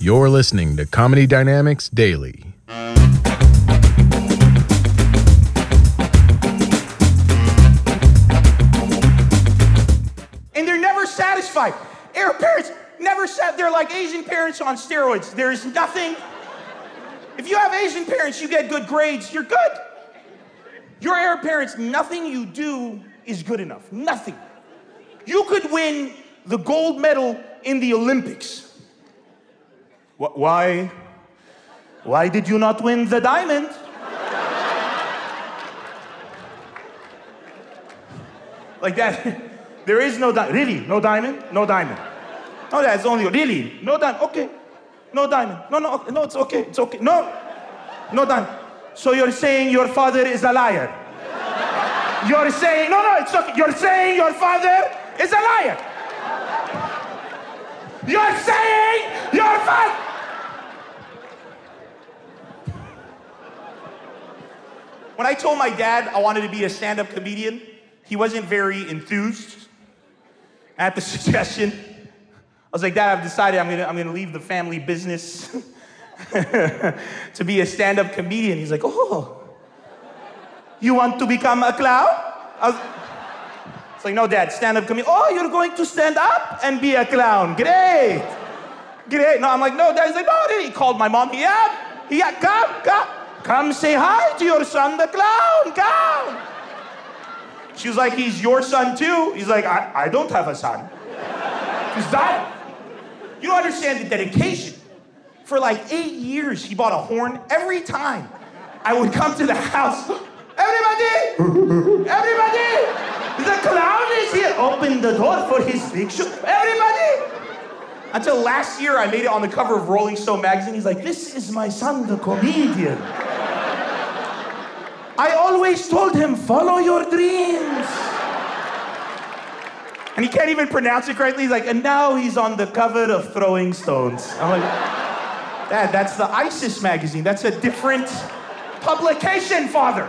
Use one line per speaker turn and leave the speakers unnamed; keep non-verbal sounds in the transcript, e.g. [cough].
You're listening to Comedy Dynamics Daily.
and they're never satisfied. Heir parents never sat. They're like Asian parents on steroids. There's nothing. If you have Asian parents, you get good grades. You're good. Your Arab parents, nothing you do is good enough. Nothing. You could win the gold medal in the Olympics. Wh- Why? Why did you not win the diamond? like that. [laughs] There is no diamond. Really? No diamond? No diamond. No, that's only really. No diamond. Okay. No diamond. No, no, no, it's okay. It's okay. No. No diamond. So you're saying your father is a liar. You're saying, no, no, it's okay. You're saying your father is a liar. You're saying your father. When I told my dad I wanted to be a stand up comedian, he wasn't very enthused at the [laughs] suggestion. I was like, Dad, I've decided I'm gonna, I'm gonna leave the family business [laughs] to be a stand up comedian. He's like, Oh, you want to become a clown? I was, it's like, No, Dad, stand up comedian. Oh, you're going to stand up and be a clown. Great. Great. No, I'm like, No, Dad. He's like, No. He called my mom. Yeah, yeah, come, come. Come say hi to your son, the clown. Come. She was like, he's your son too. He's like, I, I don't have a son. He's dying. You don't understand the dedication. For like eight years, he bought a horn every time I would come to the house. Everybody! Everybody! The clown is here. Open the door for his picture. Everybody! Until last year, I made it on the cover of Rolling Stone magazine. He's like, this is my son, the comedian. I always told him, follow your dreams. And he can't even pronounce it correctly. He's like, and now he's on the cover of Throwing Stones. I'm like, Dad, that's the ISIS magazine. That's a different publication, father.